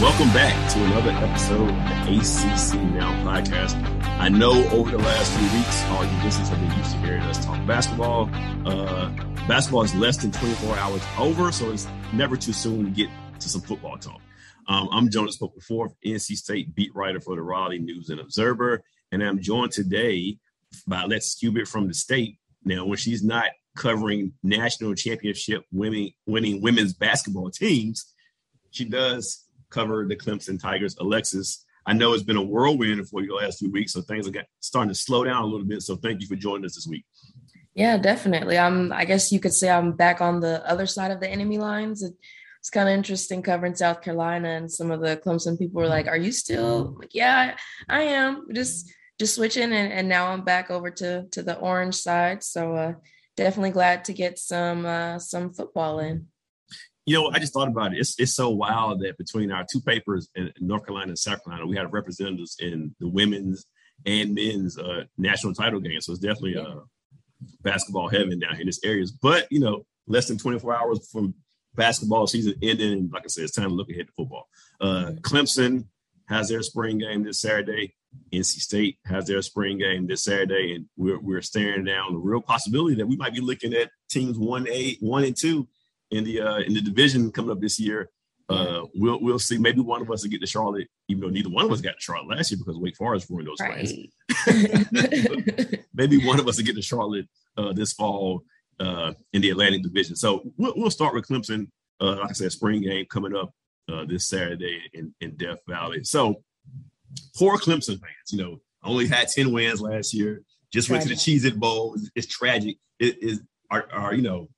Welcome back to another episode of the ACC Now podcast. I know over the last few weeks, all you listeners have been used to hearing us talk basketball. Uh, basketball is less than 24 hours over, so it's never too soon to get to some football talk. Um, I'm Jonas Pope IV, NC State beat writer for the Raleigh News and Observer, and I'm joined today by Lex Cubit from the state. Now, when she's not covering national championship winning winning women's basketball teams, she does cover the Clemson Tigers. Alexis, I know it's been a whirlwind for you the last few weeks, so things are starting to slow down a little bit. So thank you for joining us this week. Yeah, definitely. I'm. I guess you could say I'm back on the other side of the enemy lines. It, it's kind of interesting covering South Carolina, and some of the Clemson people were like, "Are you still?" Like, yeah, I am. Just just switching, and, and now I'm back over to to the orange side. So uh, definitely glad to get some uh, some football in you know, I just thought about it. It's it's so wild that between our two papers in North Carolina and South Carolina, we have representatives in the women's and men's uh, national title games. So it's definitely a uh, basketball heaven down here in this areas. But you know, less than 24 hours from basketball season ending, like I said, it's time to look ahead to football. Uh, Clemson has their spring game this Saturday. NC State has their spring game this Saturday, and we're we're staring down the real possibility that we might be looking at teams one eight, one and two in the uh, in the division coming up this year. Uh, we'll we'll see. Maybe one of us will get to Charlotte, even though neither one of us got to Charlotte last year because Wake Forest ruined those right. plans. Maybe one of us will get to Charlotte uh, this fall uh, in the Atlantic Division. So we'll, we'll start with Clemson. Uh, like I said, spring game coming up uh, this Saturday in, in Death Valley. So poor Clemson fans, you know, only had 10 wins last year, just went to the Cheez It Bowl. It's, it's tragic. It is, are, are, you know,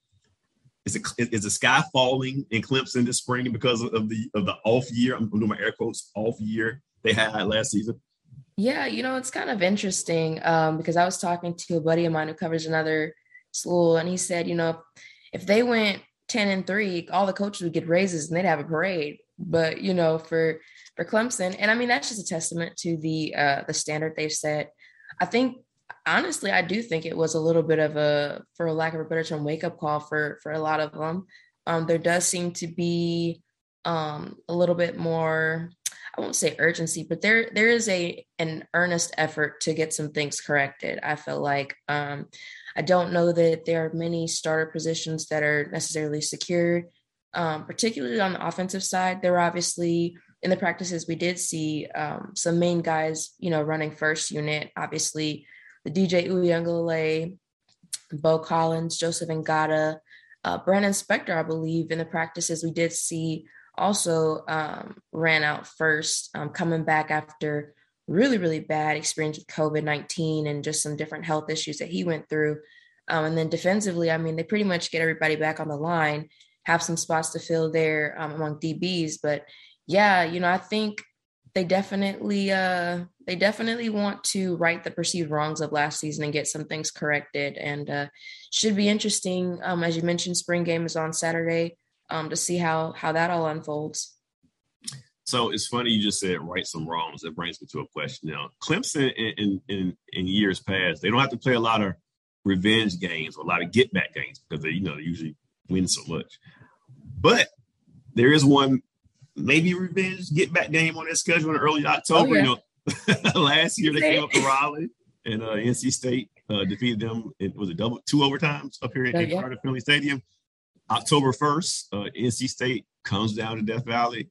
is, it, is the sky falling in Clemson this spring because of the of the off year? I'm doing my air quotes off year they had last season. Yeah, you know it's kind of interesting um, because I was talking to a buddy of mine who covers another school, and he said, you know, if they went ten and three, all the coaches would get raises and they'd have a parade. But you know, for for Clemson, and I mean that's just a testament to the uh, the standard they've set. I think honestly, I do think it was a little bit of a, for lack of a better term, wake up call for for a lot of them. Um, there does seem to be um, a little bit more. I won't say urgency, but there there is a an earnest effort to get some things corrected. I feel like um, I don't know that there are many starter positions that are necessarily secured, um, particularly on the offensive side. There were obviously in the practices we did see um, some main guys, you know, running first unit. Obviously, the DJ Uiagalelei, Beaux Collins, Joseph Ngata, uh, Brannon Spector, I believe, in the practices we did see also um, ran out first, um, coming back after really, really bad experience with COVID 19 and just some different health issues that he went through. Um, and then defensively, I mean, they pretty much get everybody back on the line, have some spots to fill there um, among DBs. But yeah, you know, I think they definitely uh they definitely want to right the perceived wrongs of last season and get some things corrected and uh should be interesting um as you mentioned spring game is on saturday um to see how how that all unfolds so it's funny you just said right some wrongs that brings me to a question now clemson in in in years past they don't have to play a lot of revenge games or a lot of get back games because they you know they usually win so much but there is one maybe revenge get back game on their schedule in early October. Oh, yeah. You know, last year they came up to Raleigh and uh, NC State uh, defeated them. It was a double two overtimes up here in, oh, yeah. Carter Finley Stadium. October first, uh, NC State comes down to Death Valley.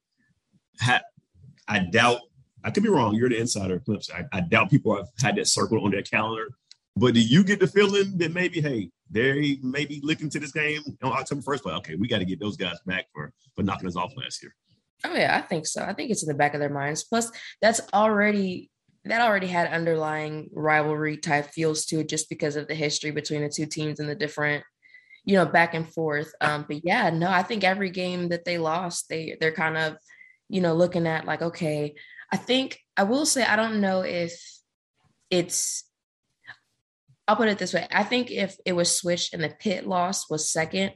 Ha- I doubt. I could be wrong. You're the insider, Clips. I, I doubt people have had that circle on their calendar. But do you get the feeling that maybe, hey, they may be looking to this game on October first? But okay, we got to get those guys back for for knocking us off last year. Oh yeah, I think so. I think it's in the back of their minds. Plus, that's already that already had underlying rivalry type feels to it just because of the history between the two teams and the different, you know, back and forth. Um, but yeah, no, I think every game that they lost, they they're kind of, you know, looking at like, okay, I think I will say I don't know if it's I'll put it this way. I think if it was switched and the Pitt loss was second,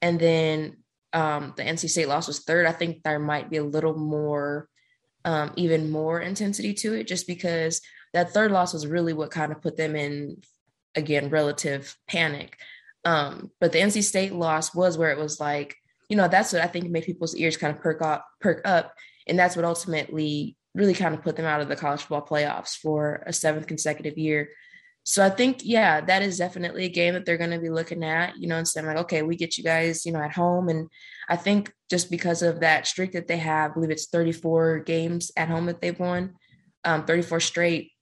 and then um, the NC State loss was third, I think there might be a little more, um, even more intensity to it, just because that third loss was really what kind of put them in, again, relative panic. Um, but the NC State loss was where it was like, you know, that's what I think made people's ears kind of perk up, perk up. and that's what ultimately really kind of put them out of the college football playoffs for a seventh consecutive year. So I think, yeah, that is definitely a game that they're going to be looking at, you know, and saying like, okay, we get you guys, you know, at home. And I think just because of that streak that they have, I believe it's 34 games at home that they've won, um, 34 straight.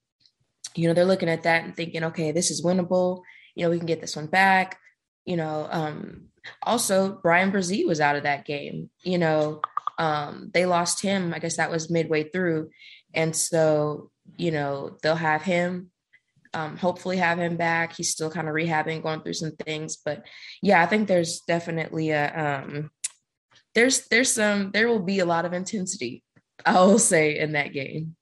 You know, they're looking at that and thinking, okay, this is winnable. You know, we can get this one back. You know, um, also Bryan Bresee was out of that game. You know, um, they lost him. I guess that was midway through, and so you know they'll have him um, hopefully have him back. He's still kind of rehabbing, going through some things, but yeah, I think there's definitely a um, there's there's some there will be a lot of intensity. I will say in that game.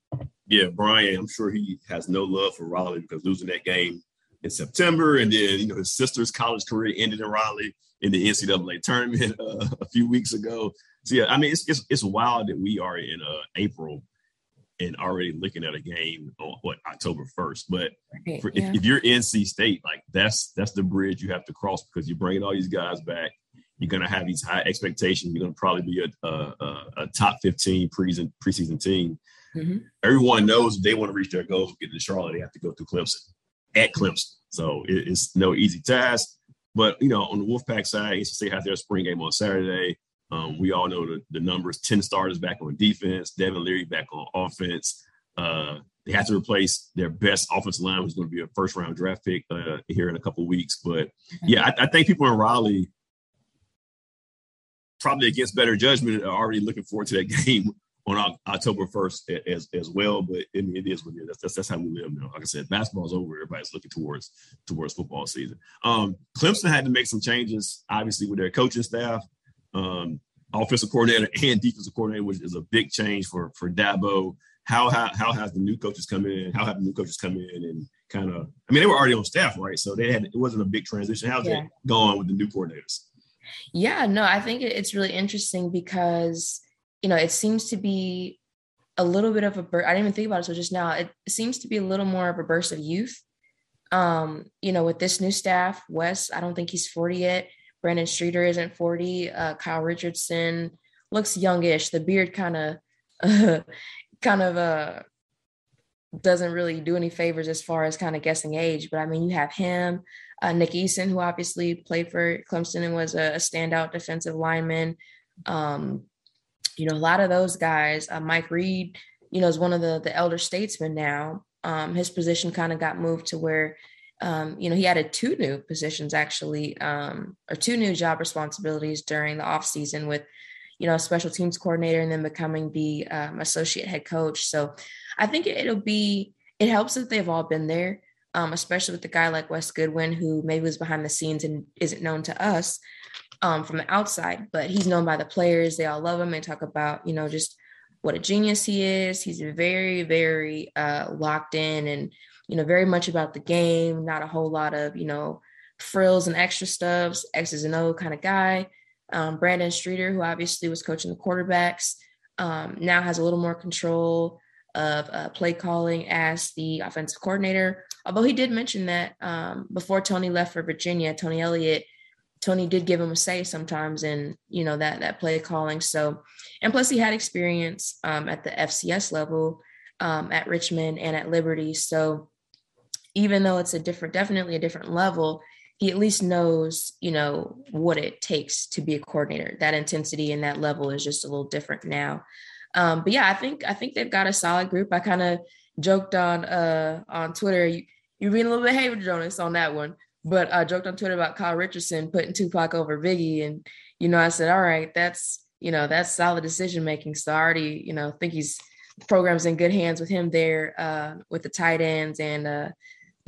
Yeah, Bryan, I'm sure he has no love for Raleigh because losing that game in September, and then you know his sister's college career ended in Raleigh in the NCAA tournament uh, a few weeks ago. So yeah, I mean it's it's, it's wild that we are in uh, April and already looking at a game on what October 1st. But right, for, yeah. if, if, you're NC State, like that's that's the bridge you have to cross because you're bringing all these guys back. You're gonna have these high expectations. You're gonna probably be a a, a top 15 preseason preseason team. Mm-hmm. Everyone knows if they want to reach their goals, get to Charlotte, they have to go through Clemson at Clemson. So it, it's no easy task. But you know, on the Wolfpack side, NC State has their spring game on Saturday. Um, we all know the, the numbers 10 starters back on defense, Devin Leary back on offense. Uh, they have to replace their best offensive line, who's going to be a first round draft pick uh, here in a couple weeks. But yeah, I, I, think people in Raleigh, probably against better judgment, are already looking forward to that game on October 1st as, as well. But I mean, it is what it is. That's, that's, that's how we live now. Like I said, basketball's over. Everybody's looking towards towards football season. Um, Clemson had to make some changes, obviously, with their coaching staff um, offensive coordinator and defensive coordinator, which is a big change for for Dabo. How how, how has the new coaches come in? How have the new coaches come in and kind of? I mean, they were already on staff, right? So they had it wasn't a big transition. How's yeah. it going with the new coordinators? Yeah, no, I think it's really interesting because you know it seems to be a little bit of a burst. I didn't even think about it so just now. It seems to be a little more of a burst of youth. Um, you know, with this new staff, Wes, I don't think he's 40 yet. Brandon Streeter isn't 40. Uh, Kyle Richardson looks youngish. The beard kind of, uh, kind of uh, doesn't really do any favors as far as kind of guessing age. But I mean, you have him, uh, Nick Eason, who obviously played for Clemson and was a, a standout defensive lineman. Um, you know, a lot of those guys. Uh, Mike Reed, you know, is one of the the elder statesmen now. Um, his position kind of got moved to where um, you know, he added two new positions actually, um, or two new job responsibilities during the off season with, you know, special teams coordinator and then becoming the um, associate head coach. So I think it'll be, it helps that they've all been there, um, especially with the guy like Wes Goodwin, who maybe was behind the scenes and isn't known to us um, from the outside, but he's known by the players. They all love him and talk about, you know, just what a genius he is. He's very, very uh, locked in and you know, very much about the game, not a whole lot of, you know, frills and extra stuffs, X's and O kind of guy. Um, Brandon Streeter, who obviously was coaching the quarterbacks, um, now has a little more control of uh, play calling as the offensive coordinator. Although he did mention that um, before Tony left for Virginia, Tony Elliott, Tony did give him a say sometimes in you know that that play calling. So, and plus he had experience um, at the FCS level um, at Richmond and at Liberty. So even though it's a different, definitely a different level, he at least knows, you know, what it takes to be a coordinator. That intensity and that level is just a little different now. Um, but yeah, I think I think they've got a solid group. I kind of joked on uh on Twitter. You, you're being a little bit hater, Jonas, on that one. But I joked on Twitter about Kyle Richardson putting Tupac over Biggie, and you know, I said, all right, that's you know, that's solid decision making. So I already, you know, think he's programs in good hands with him there uh, with the tight ends and uh,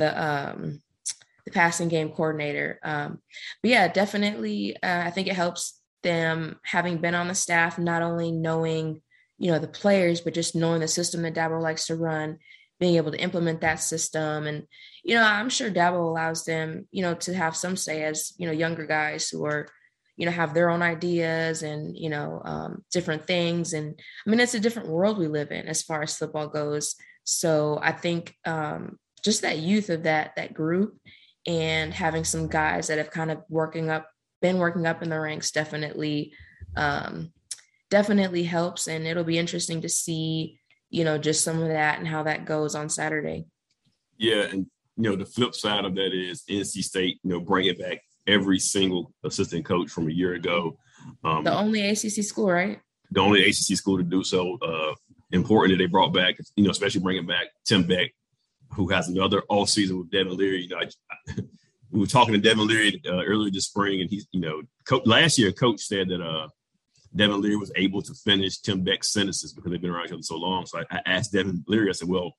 the um, the passing game coordinator. Um, but yeah, definitely, uh, I think it helps them having been on the staff, not only knowing you know the players, but just knowing the system that Dabo likes to run, being able to implement that system, and you know I'm sure Dabo allows them you know to have some say as you know younger guys who are you know have their own ideas and you know um, different things. And i mean it's a different world we live in as far as football goes. So i think um, just that youth of that that group and having some guys that have kind of working up been working up in the ranks definitely um, definitely helps. And it'll be interesting to see, you know, just some of that and how that goes on Saturday. Yeah. And, you know, the flip side of that is NC State, you know, bring it back every single assistant coach from a year ago. Um, the only ACC school, right? The only ACC school to do so. Uh, important that they brought back, you know, especially bringing back Tim Beck, who has another all season with Devin Leary. You know, I, we were talking to Devin Leary uh, earlier this spring, and he's, you know, co- last year, coach said that uh, Devin Leary was able to finish Tim Beck's sentences because they've been around each other so long. So I, I asked Devin Leary, I said, well,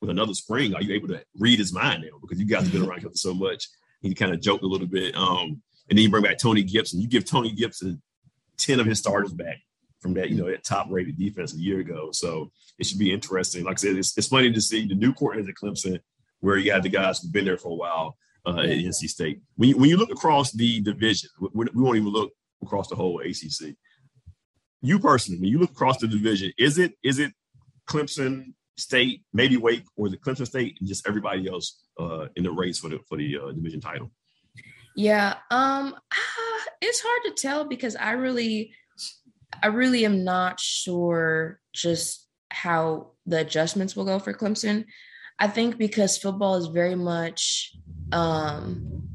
with another spring, are you able to read his mind now? Because you guys have been around each other so much. He kind of joked a little bit. Um, and then you bring back Tony Gibson. You give Tony Gibson 10 of his starters back from that, you know, that top rated defense a year ago. So it should be interesting. Like I said, it's, it's funny to see the new coordinator at Clemson, where you got the guys who've been there for a while uh, at NC State. When you, when you look across the division, we, we won't even look across the whole ACC. You personally, when you look across the division, is it is it Clemson State, maybe Wake, or it Clemson State and just everybody else uh, in the race for the for the uh, division title? Yeah, um, it's hard to tell because I really, I really am not sure just how the adjustments will go for Clemson. I think because football is very much, um,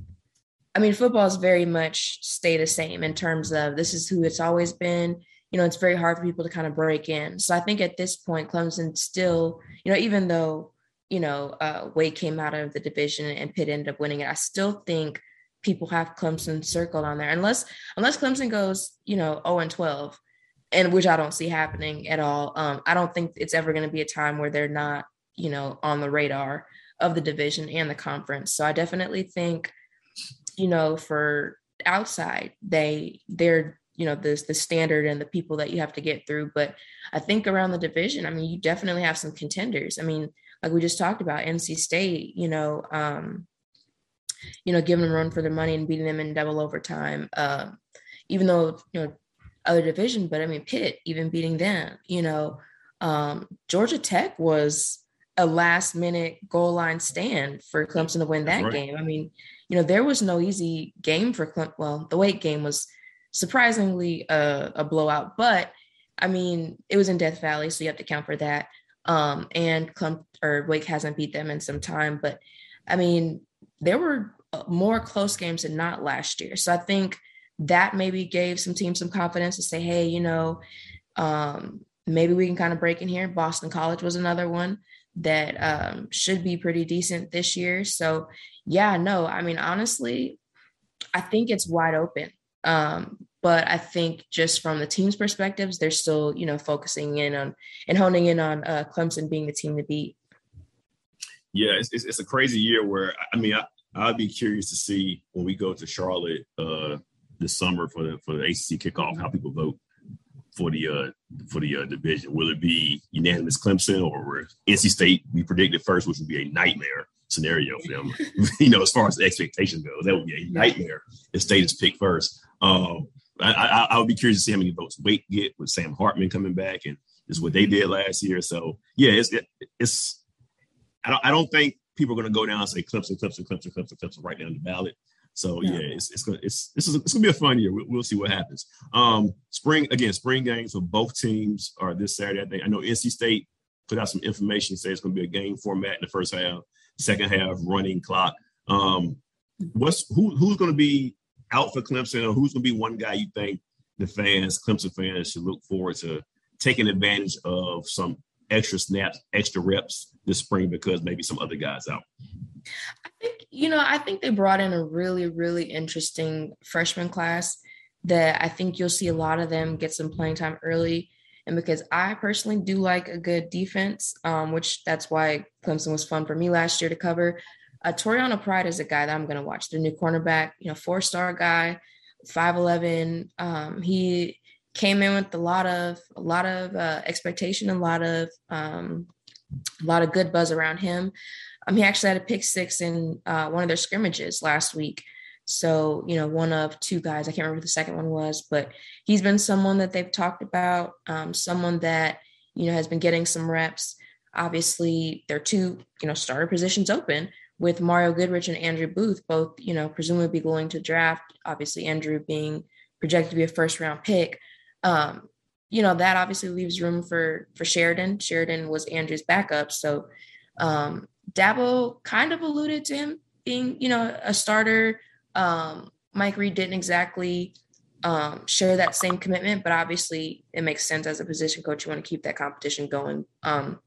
I mean, football is very much stay the same in terms of this is who it's always been. You know, it's very hard for people to kind of break in. So I think at this point, Clemson still, you know, even though, you know, uh, Wake came out of the division and Pitt ended up winning it, I still think people have Clemson circled on there. Unless unless Clemson goes, you know, 0 and 12, and which I don't see happening at all. Um, I don't think it's ever going to be a time where they're not, you know, on the radar of the division and the conference. So I definitely think, you know, for outside, they they're you know the the standard and the people that you have to get through. But I think around the division, I mean, you definitely have some contenders. I mean, like we just talked about, NC State, you know, um, you know, giving them run for their money and beating them in double overtime. Uh, even though you know other division, but I mean Pitt even beating them. You know, um, Georgia Tech was a last minute goal line stand for Clemson to win that right. game. I mean, you know, there was no easy game for Clemson. Well, the Wake game was surprisingly a, a, blowout, but I mean, it was in Death Valley, so you have to count for that. Um, and Clem or Wake hasn't beat them in some time, but I mean, there were more close games than not last year. So I think that maybe gave some teams some confidence to say, hey, you know, um, maybe we can kind of break in here. Boston College was another one that um, should be pretty decent this year. So, yeah, no, I mean, honestly, I think it's wide open. Um, but I think just from the team's perspectives, they're still, you know, focusing in on and honing in on uh, Clemson being the team to beat. Yeah, it's, it's, it's a crazy year where I mean, I, I'd be curious to see when we go to Charlotte uh, this summer for the for the ACC kickoff how people vote for the uh, for the uh, division. Will it be unanimous Clemson or NC State? We predicted first, which would be a nightmare scenario for them. you know, as far as the expectation goes, that would be a nightmare if State is picked first. Um, I, I, I, would be curious to see how many votes Wake get with Sam Hartman coming back and just what they did last year. So yeah, it's it, it's I don't I don't think people are going to go down and say Clemson, Clemson, Clemson, Clemson, Clemson right down the ballot. So yeah, yeah it's it's gonna it's this is it's gonna be a fun year. We'll, we'll, see what happens. Um, spring again, spring games for both teams are this Saturday. I think I know NC State put out some information say it's gonna be a game format in the first half, second half running clock. Um, what's who who's gonna be out for Clemson, or who's gonna be one guy you think the fans, Clemson fans, should look forward to taking advantage of some extra snaps, extra reps this spring because maybe some other guys out? I think, you know, I think they brought in a really, really interesting freshman class that I think you'll see a lot of them get some playing time early. And because I personally do like a good defense, um, which that's why Clemson was fun for me last year to cover. Uh, Toriano Pride is a guy that I'm going to watch. The new cornerback, you know, four star guy, five eleven. Um, he came in with a lot of a lot of uh, expectation, a lot of um, a lot of good buzz around him. Um, he actually had a pick six in uh, one of their scrimmages last week. So, you know, one of two guys, I can't remember who the second one was, but he's been someone that they've talked about, um, someone that, you know, has been getting some reps. Obviously, there are two, you know, starter positions open with Mario Goodrich and Andrew Booth, both, you know, presumably going to draft. Obviously, Andrew being projected to be a first round pick. Um, you know, that obviously leaves room for for Sheridan. Sheridan was Andrew's backup. So um Dabo kind of alluded to him being, you know, a starter. Um, Mike Reed didn't exactly um, share that same commitment, but obviously it makes sense as a position coach. You want to keep that competition going. Um,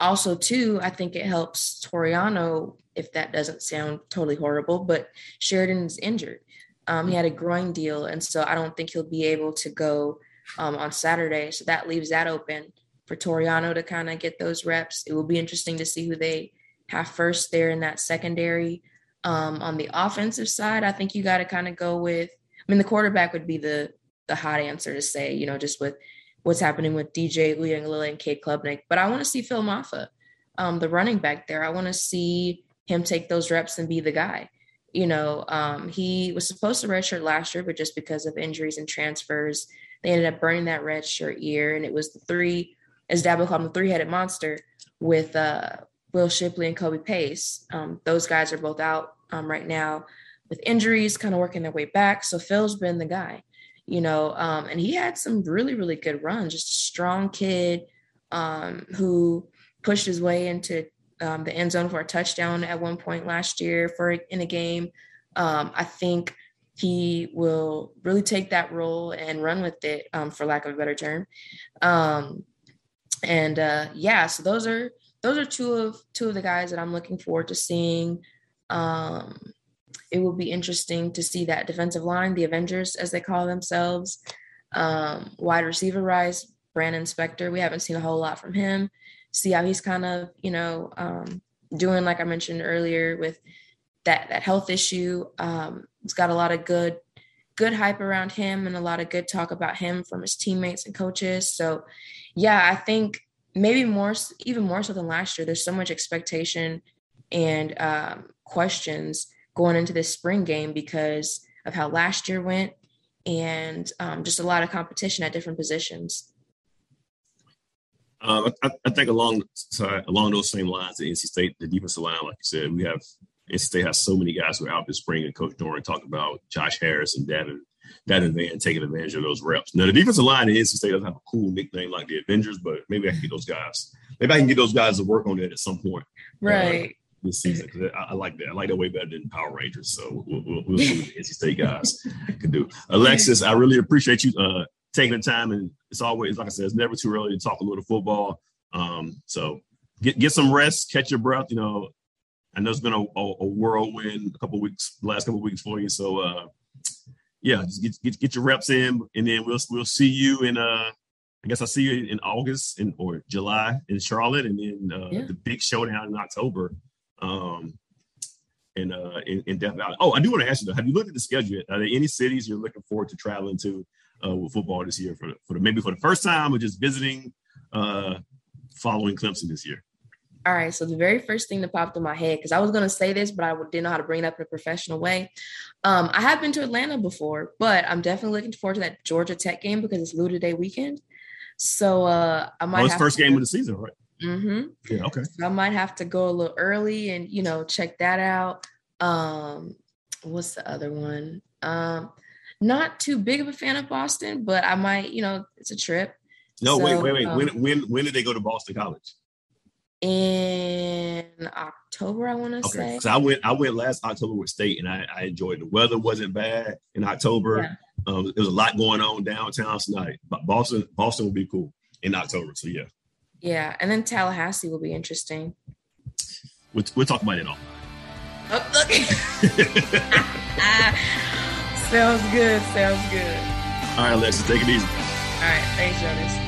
also, too, I think it helps Toriano, if that doesn't sound totally horrible, but Sheridan's injured. Um, he had a groin deal, and so I don't think he'll be able to go um, on Saturday. So that leaves that open for Toriano to kind of get those reps. It will be interesting to see who they have first there in that secondary. Um, on the offensive side, I think you got to kind of go with. I mean, the quarterback would be the the hot answer to say, you know, just with what's happening with DJ Uiagalelei and Cade Klubnik. But I want to see Phil Mafah, um, the running back there. I want to see him take those reps and be the guy. You know, um, he was supposed to redshirt last year, but just because of injuries and transfers, they ended up burning that redshirt year. And it was the three, as Dabo called them, the three-headed monster with uh, Will Shipley and Kobe Pace. Um, those guys are both out um, right now with injuries, kind of working their way back. So Phil's been the guy, you know, um, and he had some really, really good runs. Just a strong kid um, who pushed his way into um, the end zone for a touchdown at one point last year for in a game. Um, I think he will really take that role and run with it, for lack of a better term. And uh, yeah, so those are those are two of two of the guys that I'm looking forward to seeing. Um, it will be interesting to see that defensive line, the Avengers as they call themselves, um, wide receiver rise, Brannon Spector. We haven't seen a whole lot from him. See how he's kind of, you know, um, doing like I mentioned earlier with that that health issue. Um, it's got a lot of good good hype around him and a lot of good talk about him from his teammates and coaches. So, yeah, I think maybe more, even more so than last year. There's so much expectation and um, questions going into this spring game because of how last year went and um, just a lot of competition at different positions. Um, I, I, think along sorry, along those same lines, the NC State, the defensive line, like you said, we have NC State has so many guys who are out this spring, and Coach Doeren talked about Josh Harris and Devin that Van taking advantage of those reps. Now the defensive line in NC State doesn't have a cool nickname like the Avengers, but maybe I can get those guys. Maybe I can get those guys to work on that at some point. Uh, right. Uh, this season I, I, like that. I like that way better than Power Rangers. So we'll, we'll, we'll see what the NC State guys can do. Alexis, I really appreciate you uh, taking the time, and it's always like I said, it's never too early to talk a little football. Um, so get get some rest, catch your breath. You know, I know it's been a, a, a whirlwind a couple weeks, last couple weeks for you. So uh, yeah, just get, get get your reps in, and then we'll we'll see you in uh I guess I'll see you in August in, or July in Charlotte, and then uh, yeah. the big showdown in October. Um, in, uh, in, in Death Valley. Oh, I do want to ask you though, have you looked at the schedule? Are there any cities you're looking forward to traveling to uh, with football this year for, for the, maybe for the first time or just visiting uh, following Clemson this year? All right. So the very first thing that popped in my head, because I was going to say this, but I didn't know how to bring it up in a professional way. Um, I have been to Atlanta before, but I'm definitely looking forward to that Georgia Tech game because it's Luda Day weekend. So uh, I might. Oh, it's first game of the season, right? Mm-hmm. Yeah. Okay. So I might have to go a little early and you know check that out. Um, what's the other one? Um, not too big of a fan of Boston, but I might. You know, it's a trip. No, so, wait, wait, wait. Um, when when when did they go to Boston College? In October, I want to okay. say. So I went I went last October with State, and I, I enjoyed. The weather wasn't bad in October. Yeah. Um, there was a lot going on downtown tonight. But Boston Boston will be cool in October. So yeah. Yeah, and then Tallahassee will be interesting. We'll, we'll talk about it all. Oh, okay. sounds good. Sounds good. All right, Alexis, take it easy. All right, thanks, Jonas.